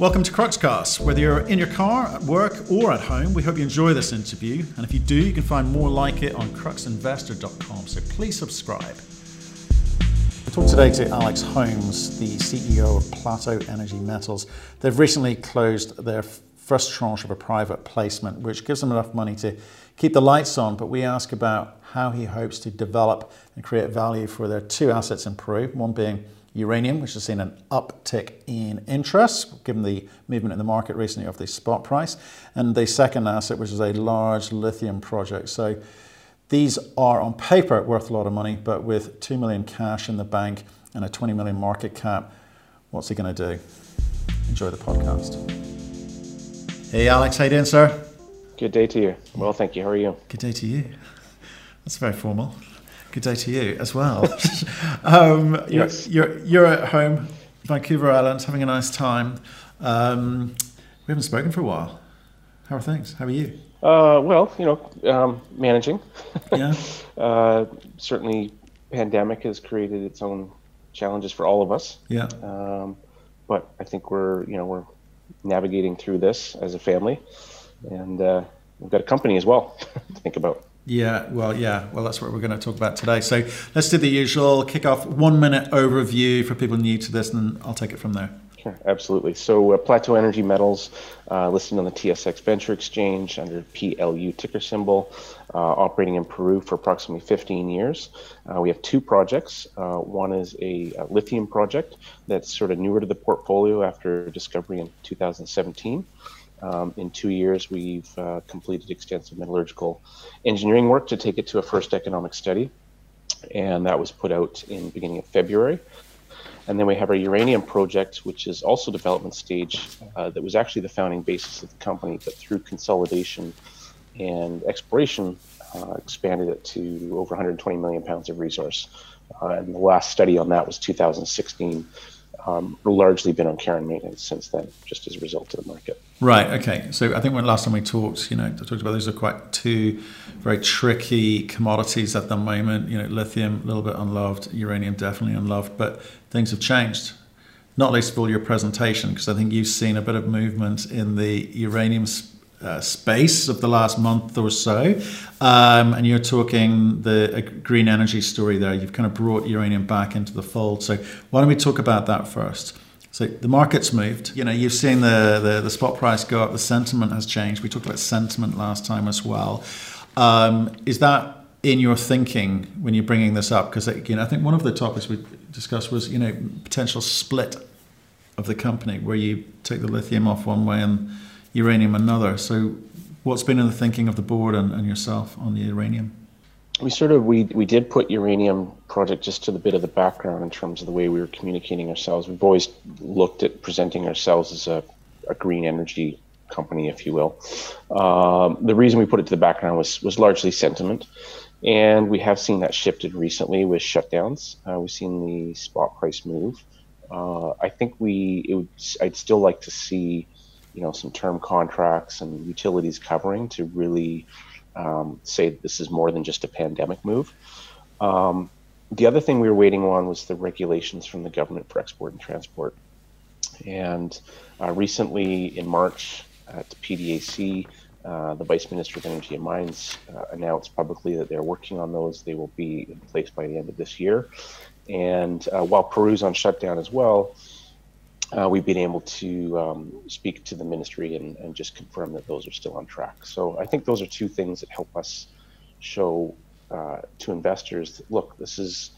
Welcome to Cruxcast. Whether you're in your car, at work, or at home, we hope you enjoy this interview. And if you do, you can find more like it on cruxinvestor.com. So please subscribe. We talk today to Alex Holmes, the CEO of Plateau Energy Metals. They've recently closed their first tranche of a private placement, which gives them enough money to keep the lights on. But we ask about how he hopes to develop and create value for their two assets in Peru, one being uranium, which has seen an uptick in interest given the movement in the market recently of the spot price, and the second asset, which is a large lithium project. So these are on paper worth a lot of money, but with 2 million cash in the bank and a 20 million market cap, what's he going to do? Enjoy the podcast. Hey Alex, how you doing, sir? Good day to you. Well, thank you. How are you? Good day to you. That's very formal. Good day to you as well. um, yes. you're, you're, you're at home, Vancouver Island, having a nice time. Um, we haven't spoken for a while. How are things? How are you? Uh, well, you know, um, managing. Yeah. uh, certainly, pandemic has created its own challenges for all of us. Yeah. Um, but I think we're, you know, we're navigating through this as a family, and uh, we've got a company as well to think about. Yeah, well, yeah, well, that's what we're going to talk about today. So let's do the usual kick off one minute overview for people new to this, and I'll take it from there. Sure, absolutely. So uh, Plateau Energy Metals, uh, listed on the TSX Venture Exchange under PLU ticker symbol, uh, operating in Peru for approximately 15 years. Uh, we have two projects. Uh, one is a, a, lithium project that's sort of newer to the portfolio after discovery in 2017. Um, in two years, we've uh, completed extensive metallurgical engineering work to take it to a first economic study, and that was put out in beginning of February. And then we have our uranium project, which is also development stage, uh, that was actually the founding basis of the company, but through consolidation and exploration, uh, expanded it to over 120 million pounds of resource. Uh, and the last study on that was 2016 um, largely been on care and maintenance since then, just as a result of the market. Right. Okay. So I think when last time we talked, you know, I talked about those are quite two very tricky commodities at the moment. You know, lithium a little bit unloved, uranium definitely unloved, but things have changed. Not least of all your presentation, because I think you've seen a bit of movement in the uranium uh, space of the last month or so. Um, and you're talking the green energy story there. You've kind of brought uranium back into the fold. So why don't we talk about that first? So the market's moved. You know, you've seen the, the, the spot price go up. The sentiment has changed. We talked about sentiment last time as well. Um, is that in your thinking when you're bringing this up? Because know, I think one of the topics we discussed was you know potential split of the company where you take the lithium off one way and uranium another. So, what's been in the thinking of the board and, and yourself on the uranium? We sort of we we did put uranium project just to the bit of the background in terms of the way we were communicating ourselves. We've always looked at presenting ourselves as a, a green energy company, if you will. Um, the reason we put it to the background was was largely sentiment, and we have seen that shifted recently with shutdowns. Uh, we've seen the spot price move. Uh, I think we it would I'd still like to see you know some term contracts and utilities covering to really um, say this is more than just a pandemic move. Um, the other thing we were waiting on was the regulations from the government for export and transport. And uh, recently in March at PDAC, uh, the Vice Minister of Energy and Mines uh, announced publicly that they're working on those. They will be in place by the end of this year. And uh, while Peru's on shutdown as well, uh, we've been able to um, speak to the ministry and, and, just confirm that those are still on track. So I think those are two things that help us show uh, to investors that, look, this is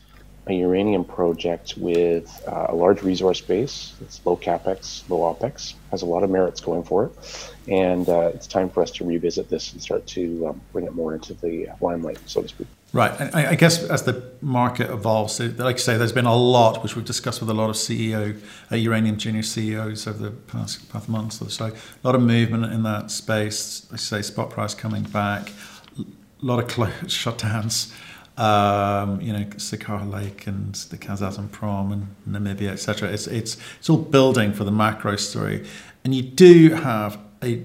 a uranium project with uh, a large resource base. It's low capex, low opex, has a lot of merits going for it, and uh, it's time for us to revisit this and start to um, bring it more into the limelight, so to speak. Right. I, I guess as the market evolves, like I say, there's been a lot, which we've discussed with a lot of CEO, uh, uranium junior CEOs over the past, past months or so. A lot of movement in that space. I say, spot price coming back, a lot of closed shutdowns. Um, you know, Cigar Lake and the Kazatomprom and Namibia, etc. It's it's it's all building for the macro story, and you do have a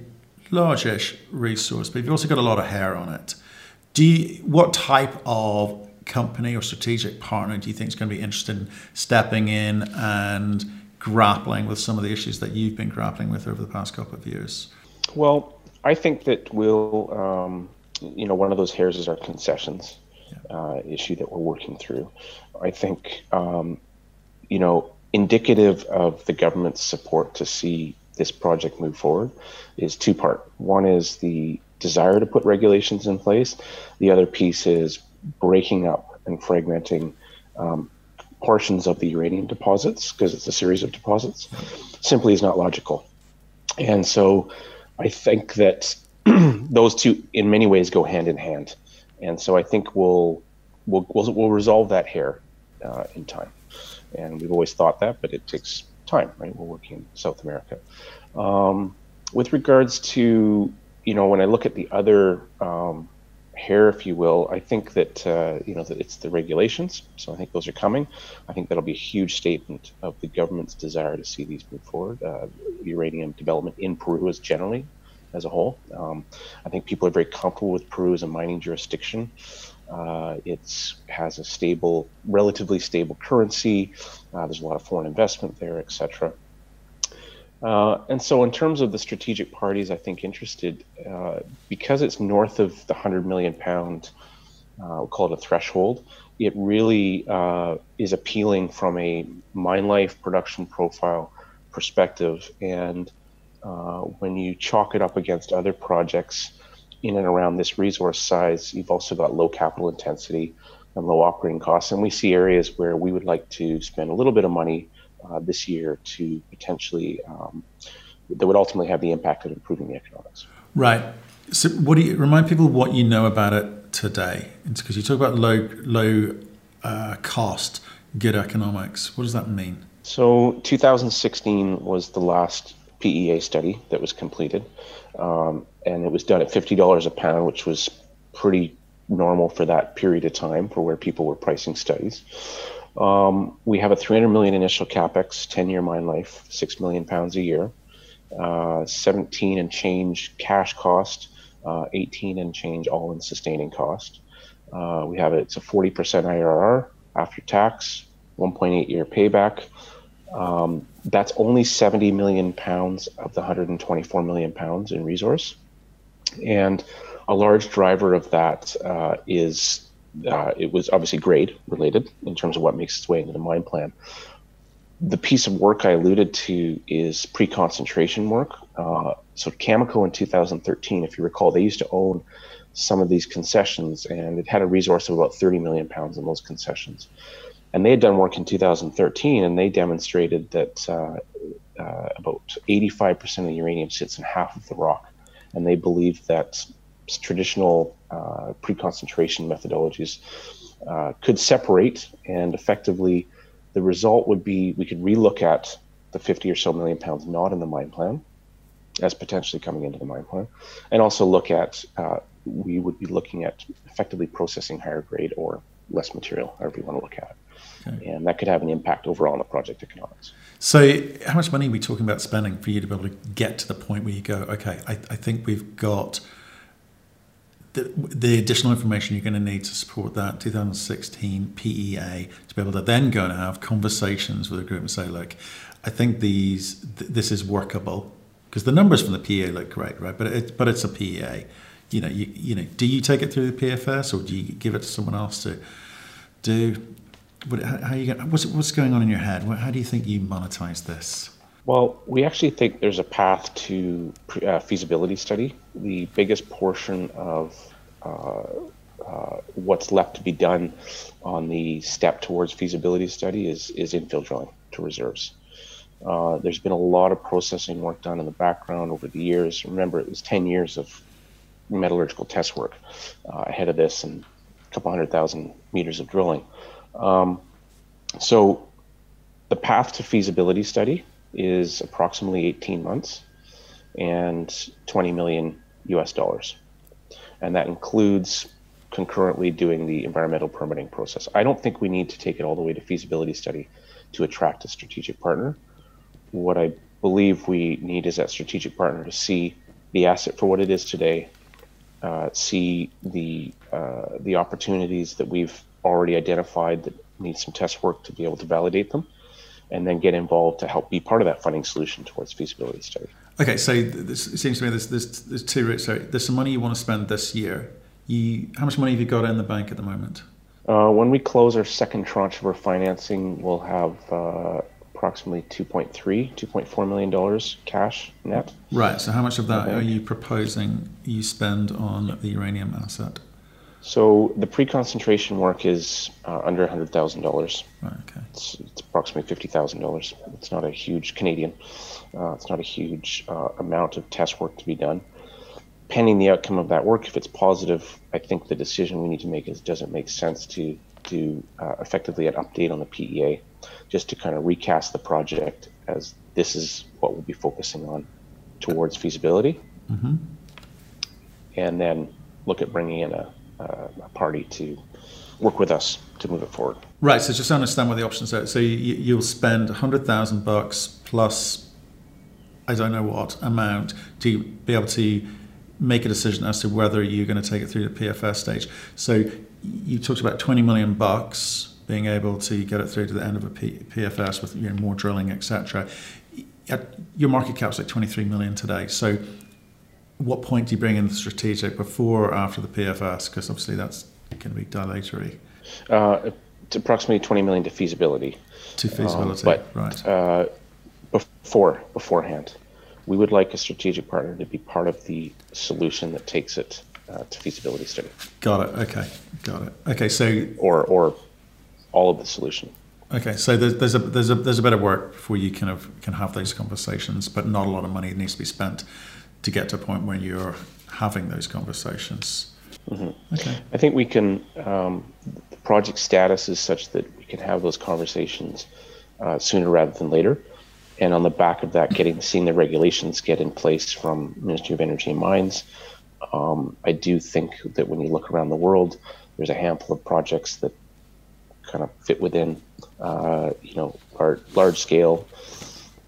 large-ish resource, but you've also got a lot of hair on it. Do you, what type of company or strategic partner do you think is going to be interested in stepping in and grappling with some of the issues that you've been grappling with over the past couple of years? Well, I think that we'll, um, you know, one of those hairs is our concessions. Uh, issue that we're working through. I think, um, you know, indicative of the government's support to see this project move forward is two part. One is the desire to put regulations in place. The other piece is breaking up and fragmenting um, portions of the uranium deposits because it's a series of deposits. Simply is not logical. And so I think that those two, in many ways, go hand in hand. And so I think we'll we'll we'll, we'll resolve that here uh, in time. And we've always thought that, but it takes time, right? We're working in South America. Um, with regards to you know, when I look at the other um, hair, if you will, I think that uh, you know that it's the regulations. So I think those are coming. I think that'll be a huge statement of the government's desire to see these move forward. Uh, uranium development in Peru is generally as a whole. Um, I think people are very comfortable with Peru as a mining jurisdiction. Uh, it has a stable, relatively stable currency. Uh, there's a lot of foreign investment there, etc. Uh, and so, in terms of the strategic parties, I think interested, uh, because it's north of the 100 million pound, uh, we'll call it a threshold, it really uh, is appealing from a mine life production profile perspective. And uh, when you chalk it up against other projects in and around this resource size, you've also got low capital intensity and low operating costs. And we see areas where we would like to spend a little bit of money uh, this year to potentially um, that would ultimately have the impact of improving the economics. Right. So, what do you remind people what you know about it today? Because you talk about low low uh, cost, good economics. What does that mean? So, 2016 was the last PEA study that was completed, um, and it was done at $50 a pound, which was pretty normal for that period of time for where people were pricing studies. Um, we have a 300 million initial capex, 10 year mine life, 6 million pounds a year, uh, 17 and change cash cost, uh, 18 and change all in sustaining cost. Uh, we have it, it's a 40% IRR after tax, 1.8 year payback. Um, that's only 70 million pounds of the 124 million pounds in resource. And a large driver of that uh, is uh, it was obviously grade related in terms of what makes its way into the mine plan. The piece of work I alluded to is pre-concentration work. Uh, so Cameco in 2013, if you recall, they used to own some of these concessions, and it had a resource of about 30 million pounds in those concessions. And they had done work in 2013, and they demonstrated that uh, uh, about 85% of the uranium sits in half of the rock, and they believe that traditional uh, pre-concentration methodologies uh, could separate and effectively the result would be we could relook at the 50 or so million pounds not in the mine plan as potentially coming into the mine plan and also look at uh, we would be looking at effectively processing higher grade or less material however you want to look at it okay. and that could have an impact overall on the project economics so how much money are we talking about spending for you to be able to get to the point where you go okay i, I think we've got the, the, additional information you're going to need to support that 2016 PEA to be able to then go and have conversations with a group and say, look, I think these th- this is workable because the numbers from the PEA look great, right? But it, but it's a PEA. You know, you, you know, do you take it through the PFS or do you give it to someone else to do? What, how, how you what's what's going on in your head? How do you think you monetize this? Well, we actually think there's a path to uh, feasibility study. The biggest portion of uh, uh, what's left to be done on the step towards feasibility study is, is infill drilling to reserves. Uh, there's been a lot of processing work done in the background over the years. Remember, it was 10 years of metallurgical test work uh, ahead of this and a couple hundred thousand meters of drilling. Um, so the path to feasibility study is approximately 18 months and 20 million US dollars. And that includes concurrently doing the environmental permitting process. I don't think we need to take it all the way to feasibility study to attract a strategic partner. What I believe we need is that strategic partner to see the asset for what it is today, uh, see the uh, the opportunities that we've already identified that need some test work to be able to validate them, and then get involved to help be part of that funding solution towards feasibility study. Okay, so this, it seems to me there's, there's, there's two routes. So there's some money you want to spend this year. You, how much money have you got in the bank at the moment? Uh, when we close our second tranche of our financing, we'll have uh, approximately 2.3, 2.4 million dollars cash net. Right. So how much of that are you proposing you spend on the uranium asset? So the pre-concentration work is uh, under hundred thousand dollars. Okay. It's, it's approximately fifty thousand dollars. It's not a huge Canadian. Uh, it's not a huge uh, amount of test work to be done. Pending the outcome of that work, if it's positive, I think the decision we need to make is does it make sense to do uh, effectively an update on the PEA, just to kind of recast the project as this is what we'll be focusing on towards feasibility, mm-hmm. and then look at bringing in a Uh, a party to work with us to move it forward. Right. So just understand what the options are. So you, you'll spend a hundred thousand bucks plus, I don't know what amount to be able to make a decision as to whether you're going to take it through the PFS stage. So you talked about 20 million bucks being able to get it through to the end of a P- PFS with you know, more drilling, etc. Your market cap's like 23 million today. So what point do you bring in the strategic before or after the PFS? Because obviously that's going to be dilatory. Uh, it's approximately 20 million to feasibility. To feasibility, um, but, right. Uh, before beforehand, we would like a strategic partner to be part of the solution that takes it uh, to feasibility study. Got it. Okay. Got it. Okay. So or or all of the solution. Okay, so there's, there's a there's a there's a bit of work before you kind of can have those conversations, but not a lot of money needs to be spent to get to a point where you're having those conversations. Mm-hmm. Okay. I think we can. Um, the project status is such that we can have those conversations uh, sooner rather than later, and on the back of that, getting seeing the regulations get in place from Ministry of Energy and Mines. Um, I do think that when you look around the world, there's a handful of projects that kind of fit within, uh, you know, our large scale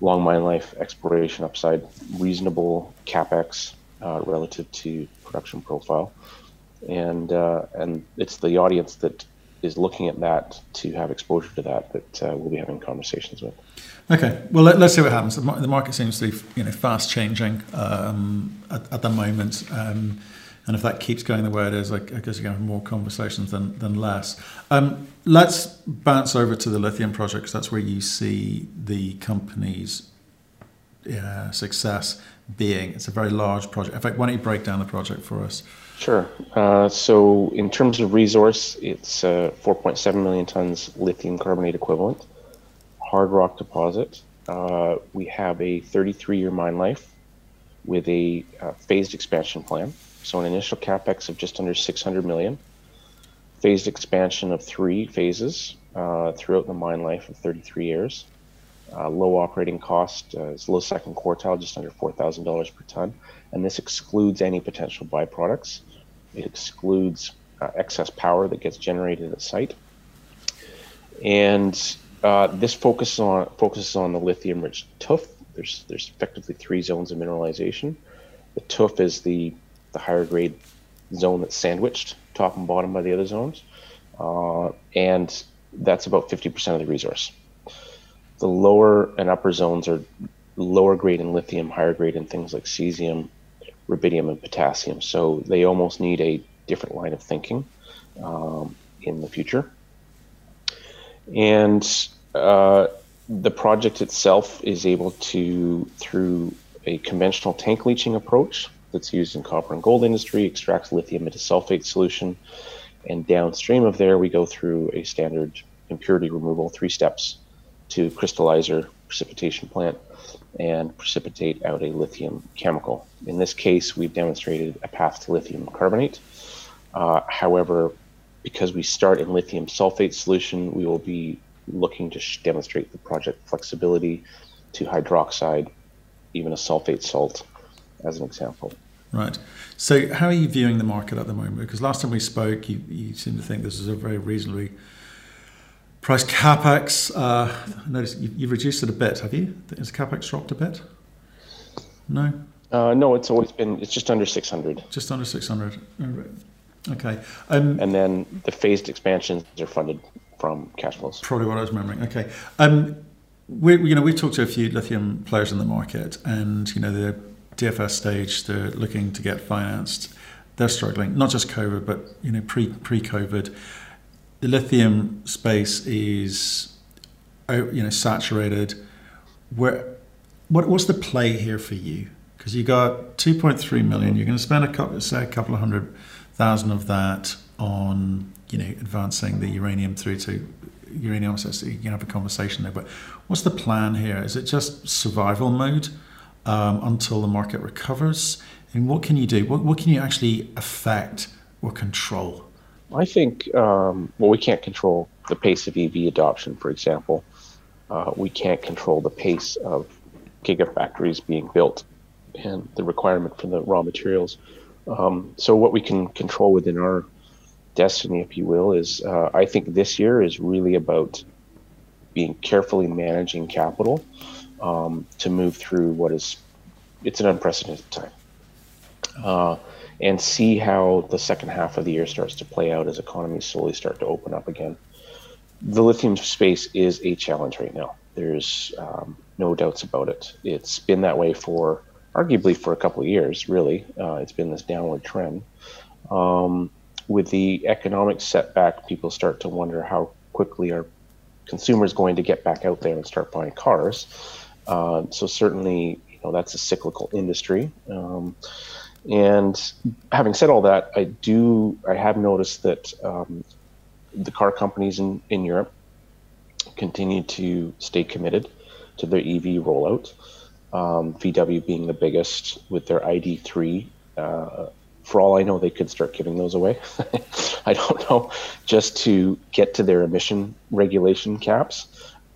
long mine life, exploration upside, reasonable capex uh, relative to production profile, and uh, and it's the audience that is looking at that to have exposure to that that uh, we'll be having conversations with. Okay, well let, us see what happens. The market seems to be you know fast changing um, at, at, the moment. Um, and if that keeps going the way it is, I, I guess you're going to have more conversations than, than less. Um, let's bounce over to the lithium project because that's where you see the company's uh, success being. It's a very large project. In fact, why don't you break down the project for us? Sure. Uh, so, in terms of resource, it's uh, 4.7 million tons lithium carbonate equivalent, hard rock deposit. Uh, we have a 33 year mine life with a uh, phased expansion plan. So an initial capex of just under 600 million, phased expansion of three phases uh, throughout the mine life of 33 years. Uh, low operating cost uh, is low second quartile, just under $4,000 per ton. And this excludes any potential byproducts. It excludes uh, excess power that gets generated at site. And uh, this focuses on focuses on the lithium-rich tuff. There's there's effectively three zones of mineralization. The tuff is the the higher grade zone that's sandwiched top and bottom by the other zones. Uh, and that's about 50% of the resource. The lower and upper zones are lower grade in lithium, higher grade in things like cesium, rubidium, and potassium. So they almost need a different line of thinking um, in the future. And uh, the project itself is able to, through a conventional tank leaching approach, that's used in copper and gold industry, extracts lithium into sulfate solution. And downstream of there, we go through a standard impurity removal, three steps to crystallizer precipitation plant and precipitate out a lithium chemical. In this case, we've demonstrated a path to lithium carbonate. Uh, however, because we start in lithium sulfate solution, we will be looking to demonstrate the project flexibility to hydroxide, even a sulfate salt, as an example. Right. So, how are you viewing the market at the moment? Because last time we spoke, you, you seem to think this is a very reasonably priced capex. Uh, I noticed you, have reduced it a bit, have you? Has capex dropped a bit? No. Uh, no, it's always been. It's just under six hundred. Just under six hundred. Okay. Um, and then the phased expansions are funded from cash flows. Probably what I was remembering. Okay. Um, we, you know, we've talked to a few lithium players in the market, and you know, the DFS stage, they're looking to get financed. They're struggling, not just COVID, but you know, pre pre COVID. The lithium space is, uh, you know, saturated. Where, what, what's the play here for you? Because you got 2.3 million. You're going to spend a couple, say, a couple of hundred thousand of that on, you know, advancing the uranium through to uranium so you can have a conversation there. But what's the plan here? Is it just survival mode um, until the market recovers? And what can you do? What, what can you actually affect or control? I think, um, well, we can't control the pace of EV adoption, for example. Uh, we can't control the pace of gigafactories being built and the requirement for the raw materials. Um, so, what we can control within our destiny, if you will, is uh, I think this year is really about being carefully managing capital um, to move through what is it's an unprecedented time, uh, and see how the second half of the year starts to play out as economies slowly start to open up again. The lithium space is a challenge right now. There's um, no doubts about it. It's been that way for arguably for a couple of years. Really, uh, it's been this downward trend. Um, with the economic setback, people start to wonder how quickly are consumers going to get back out there and start buying cars. Uh, so certainly, you know, that's a cyclical industry. Um, and having said all that, I do I have noticed that um, the car companies in, in Europe continue to stay committed to their EV rollout. Um, VW being the biggest with their ID3 uh, for all I know, they could start giving those away. I don't know, just to get to their emission regulation caps.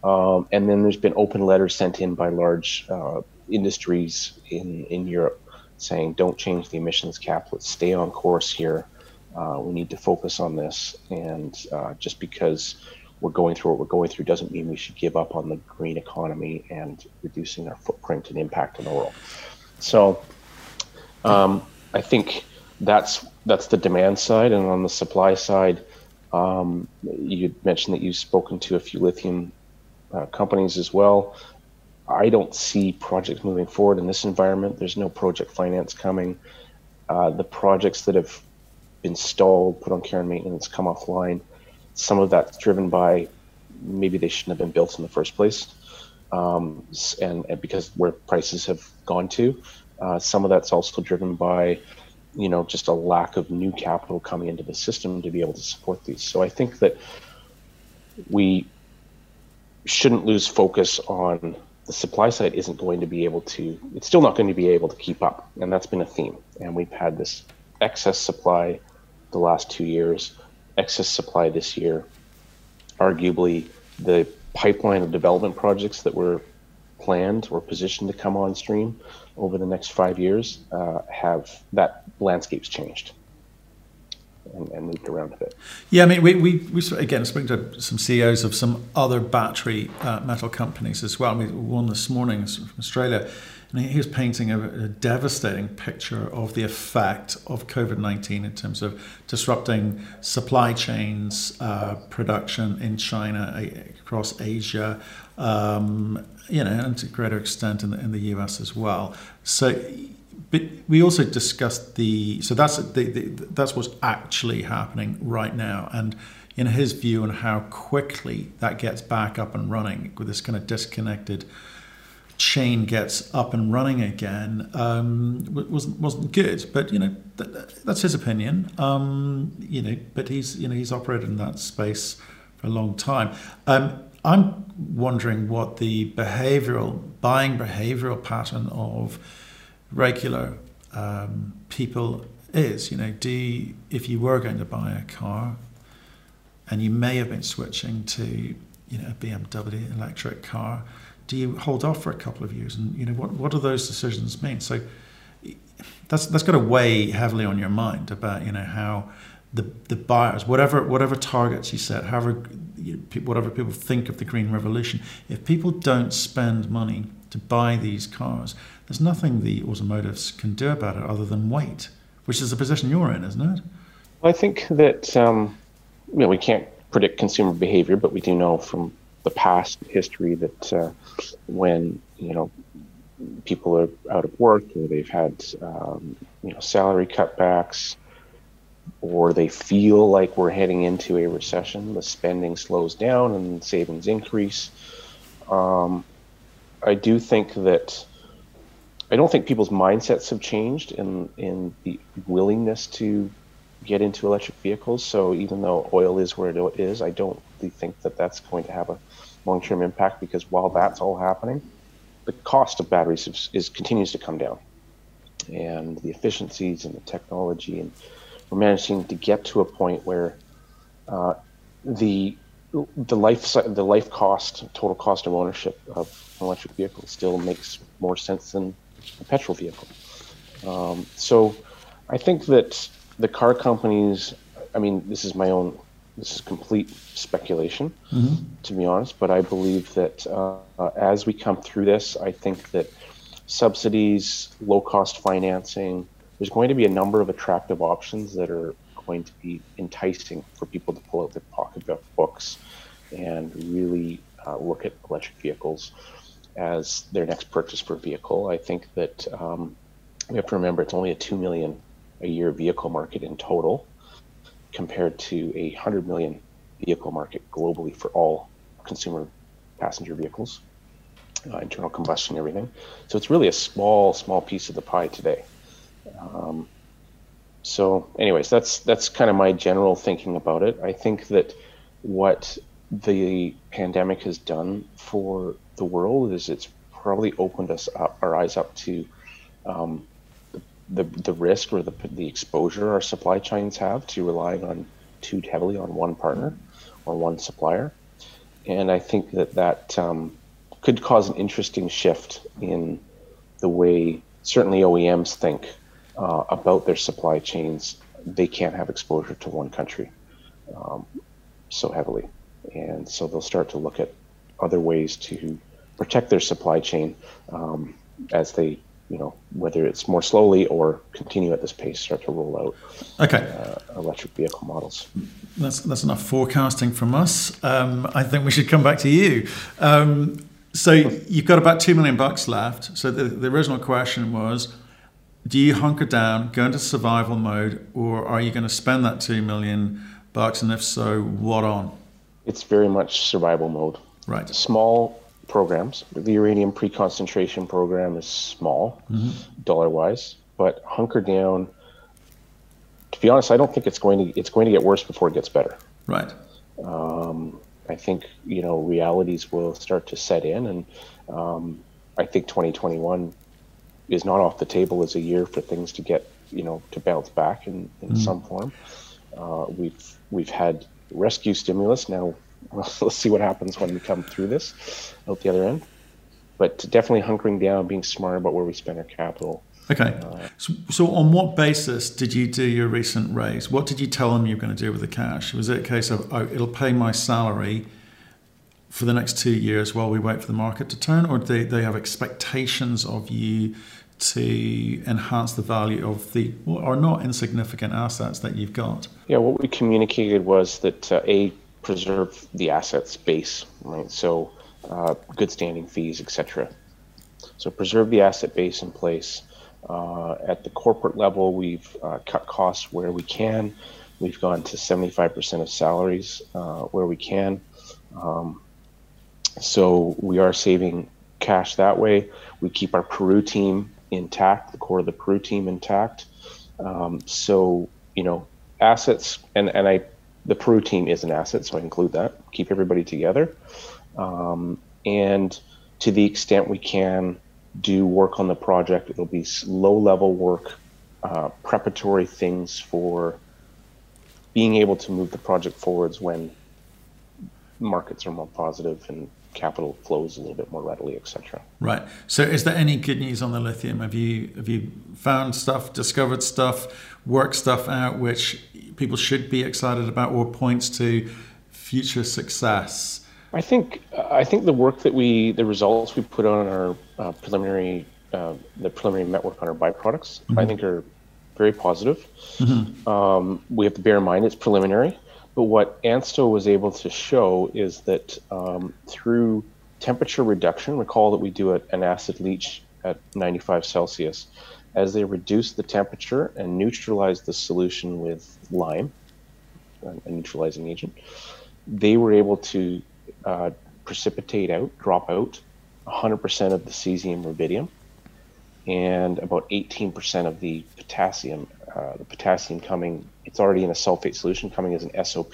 Um, and then there's been open letters sent in by large uh, industries in, in Europe saying, don't change the emissions cap. Let's stay on course here. Uh, we need to focus on this. And uh, just because we're going through what we're going through doesn't mean we should give up on the green economy and reducing our footprint and impact on the world. So um, I think that's that's the demand side, and on the supply side, um, you mentioned that you've spoken to a few lithium uh, companies as well. I don't see projects moving forward in this environment. There's no project finance coming. Uh, the projects that have been stalled, put on care and maintenance, come offline. Some of that's driven by maybe they shouldn't have been built in the first place, um, and, and, because where prices have gone to. Uh, some of that's also driven by you know just a lack of new capital coming into the system to be able to support these. So I think that we shouldn't lose focus on the supply side isn't going to be able to it's still not going to be able to keep up. And that's been a theme. And we've had this excess supply the last two years excess supply this year. Arguably the pipeline of development projects that were planned or positioned to come on stream over the next five years uh, have that landscape's changed and, and, moved around a bit. Yeah, I mean, we, we, we again spoke to some CEOs of some other battery uh, metal companies as well. We one this morning from Australia, and he was painting a, a devastating picture of the effect of COVID 19 in terms of disrupting supply chains, uh, production in China, across Asia, um, you know, and to a greater extent in the, in the US as well. So, but we also discussed the so that's the, the, that's what's actually happening right now, and in his view on how quickly that gets back up and running with this kind of disconnected chain gets up and running again um, wasn't wasn't good. But you know that's his opinion. Um, you know, but he's you know he's operated in that space for a long time. Um, I'm wondering what the behavioral buying behavioral pattern of regular um, people is. You know, do you, if you were going to buy a car, and you may have been switching to you know a BMW electric car, do you hold off for a couple of years? And you know what what do those decisions mean? So that's that's got to weigh heavily on your mind about you know how the the buyers, whatever whatever targets you set, however whatever people think of the green revolution, if people don't spend money to buy these cars, there's nothing the automotives can do about it other than wait, which is the position you're in, isn't it? I think that um, you know we can't predict consumer behavior, but we do know from the past history that uh, when you know people are out of work or they've had um, you know salary cutbacks or they feel like we're heading into a recession, the spending slows down and savings increase. Um, I do think that I don't think people's mindsets have changed in in the willingness to get into electric vehicles. So even though oil is where it is, I don't really think that that's going to have a long term impact because while that's all happening, the cost of batteries is, is continues to come down, and the efficiencies and the technology and we're managing to get to a point where uh, the the life the life cost total cost of ownership of an electric vehicle still makes more sense than a petrol vehicle. Um, so I think that the car companies, I mean, this is my own, this is complete speculation, mm-hmm. to be honest, but I believe that uh, as we come through this, I think that subsidies, low cost financing, there's going to be a number of attractive options that are going to be enticing for people to pull out their pocketbooks and really uh, look at electric vehicles as their next purchase for vehicle. I think that um, we have to remember it's only a two million a year vehicle market in total, compared to a hundred million vehicle market globally for all consumer passenger vehicles, uh, internal combustion, everything. So it's really a small, small piece of the pie today. Um, so, anyways, that's that's kind of my general thinking about it. I think that what the pandemic has done for the world is it's probably opened us up, our eyes up to um, the the risk or the the exposure our supply chains have to relying on too heavily on one partner or one supplier, and I think that that um, could cause an interesting shift in the way certainly OEMs think uh, about their supply chains, they can't have exposure to one country um, so heavily. And so they'll start to look at other ways to protect their supply chain um, as they, you know, whether it's more slowly or continue at this pace, start to roll out okay. Uh, electric vehicle models. That's, that's enough forecasting from us. Um, I think we should come back to you. Um, so you've got about two million bucks left. So the, the original question was, do you hunker down, go into survival mode, or are you going to spend that two million bucks? And if so, what on? It's very much survival mode. Right. Small programs. The uranium pre-concentration program is small, mm-hmm. dollar wise, but hunker down. To be honest, I don't think it's going to it's going to get worse before it gets better. Right. Um, I think you know realities will start to set in, and um, I think 2021 is not off the table as a year for things to get you know to bounce back in, in mm. some form. Uh, we've we've had rescue stimulus now. Well, let's see what happens when we come through this out the other end. But definitely hunkering down, being smart about where we spend our capital. Okay. Uh, so, so, on what basis did you do your recent raise? What did you tell them you were going to do with the cash? Was it a case of, oh, it'll pay my salary for the next two years while we wait for the market to turn, or do they, they have expectations of you to enhance the value of the or not insignificant assets that you've got? Yeah, what we communicated was that uh, a preserve the assets base, right? So uh, good standing fees, etc. So preserve the asset base in place. Uh, at the corporate level, we've uh, cut costs where we can. We've gone to 75% of salaries uh, where we can. Um, so we are saving cash that way. We keep our Peru team intact, the core of the Peru team intact. Um, so you know, assets and and I, the Peru team is an asset, so I include that. Keep everybody together, um, and to the extent we can do work on the project, it'll be low level work, uh, preparatory things for being able to move the project forwards when markets are more positive and capital flows a little bit more readily, etc. Right. So, is there any good news on the lithium? Have you have you found stuff, discovered stuff, worked stuff out which people should be excited about, or points to future success? I think I think the work that we, the results we put on our uh, preliminary, uh, the preliminary network on our byproducts, mm-hmm. I think are very positive. Mm-hmm. Um, we have to bear in mind it's preliminary, But what ANSTO was able to show is that um, through temperature reduction, recall that we do an acid leach at 95 Celsius, as they reduce the temperature and neutralize the solution with lime, a neutralizing agent, they were able to uh, precipitate out, drop out 100% of the cesium rubidium and about 18% of the potassium. Uh, the potassium coming, it's already in a sulfate solution, coming as an SOP.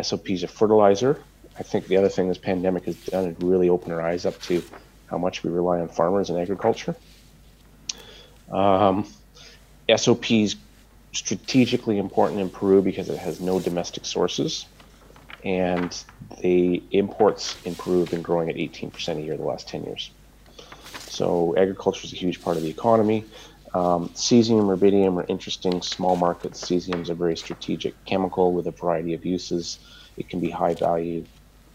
SOP is a fertilizer. I think the other thing this pandemic has done is really open our eyes up to how much we rely on farmers and agriculture. Um, SOP is strategically important in Peru because it has no domestic sources, and the imports in Peru have been growing at 18% a year the last 10 years. So agriculture is a huge part of the economy. Um, cesium, rubidium are interesting small markets. Cesium is a very strategic chemical with a variety of uses. It can be high value.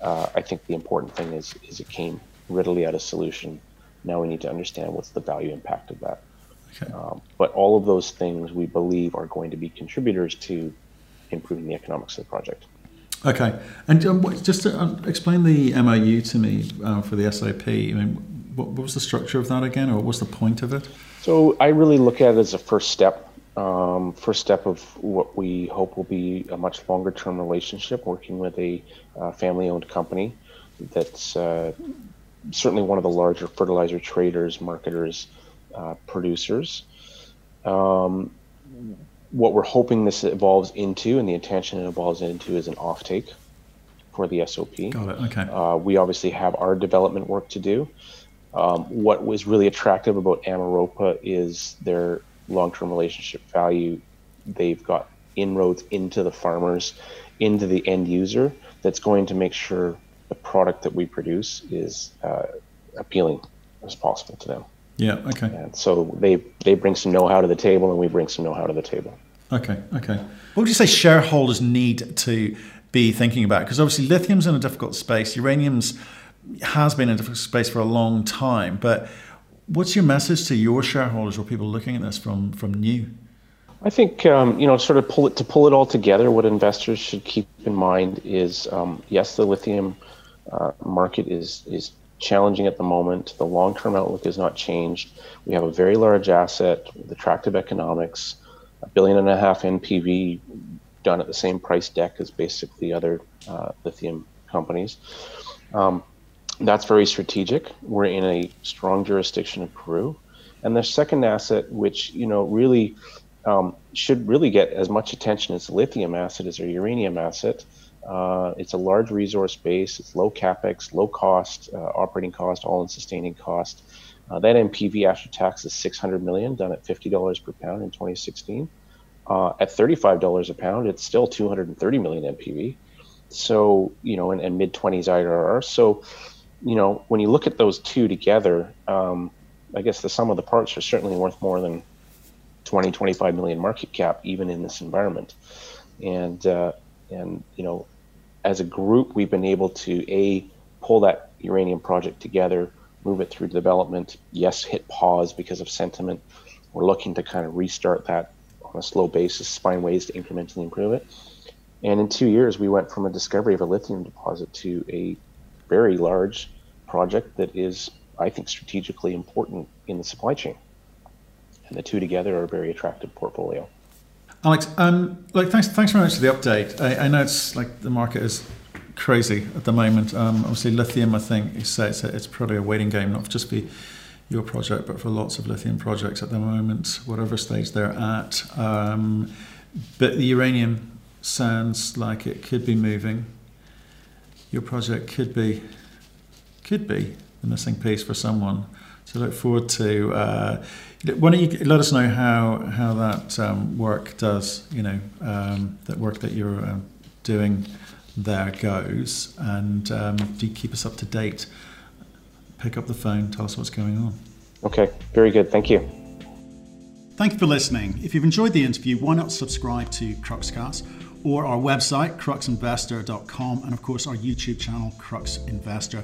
Uh, I think the important thing is is it came readily out of solution. Now we need to understand what's the value impact of that. Okay. Um, but all of those things we believe are going to be contributors to improving the economics of the project. Okay, and um, just to um, explain the MOU to me uh, for the SOP. I mean, what, what, was the structure of that again, or what was the point of it? So I really look at it as a first step. Um, first step of what we hope will be a much longer term relationship, working with a uh, family owned company that's uh, certainly one of the larger fertilizer traders, marketers, uh, producers. Um, what we're hoping this evolves into, and the intention it evolves into, is an offtake for the SOP. Got it. Okay. Uh, we obviously have our development work to do. Um, what was really attractive about Ameropa is their long-term relationship value. They've got inroads into the farmers, into the end user. That's going to make sure the product that we produce is uh, appealing as possible to them. Yeah. Okay. And so they they bring some know-how to the table, and we bring some know-how to the table. Okay. Okay. What would you say shareholders need to be thinking about? Because obviously lithium's in a difficult space. Uranium's has been in a space for a long time. But what's your message to your shareholders or people looking at this from from new? I think um, you know, sort of pull it to pull it all together. What investors should keep in mind is, um, yes, the lithium uh, market is is challenging at the moment. The long term outlook has not changed. We have a very large asset with attractive economics, a billion and a half NPV done at the same price deck as basically other uh, lithium companies. Um, that's very strategic. We're in a strong jurisdiction of Peru. And the second asset, which you know really um, should really get as much attention as lithium asset as our uranium asset, uh, it's a large resource base. It's low capex, low cost, uh, operating cost, all-in sustaining cost. Uh, that NPV after tax is 600 million, done at $50 per pound in 2016. Uh, at $35 a pound, it's still 230 million NPV. So you know, and, and mid 20s IRR. So you know, when you look at those two together, um, I guess the sum of the parts are certainly worth more than 20, 25 million market cap, even in this environment. And uh, and you know, as a group, we've been able to a pull that uranium project together, move it through development. Yes, hit pause because of sentiment. We're looking to kind of restart that on a slow basis, find ways to incrementally improve it. And in two years, we went from a discovery of a lithium deposit to a very large project that is, I think, strategically important in the supply chain. And the two together are a very attractive portfolio. Alex, um, like thanks, thanks very much for the update. I, I, know it's like the market is crazy at the moment. Um, obviously, lithium, I think you say it's, a, it's probably a waiting game, not just for your project, but for lots of lithium projects at the moment, whatever stage they're at. Um, but the uranium sounds like it could be moving. Your project could be could be the missing piece for someone. So look forward to. Uh, why don't you let us know how how that um, work does? You know um, that work that you're uh, doing there goes, and um, do you keep us up to date? Pick up the phone, tell us what's going on. Okay, very good. Thank you. Thank you for listening. If you've enjoyed the interview, why not subscribe to Cruxcast or our website, cruxinvestor.com, and of course our YouTube channel, Crux Investor.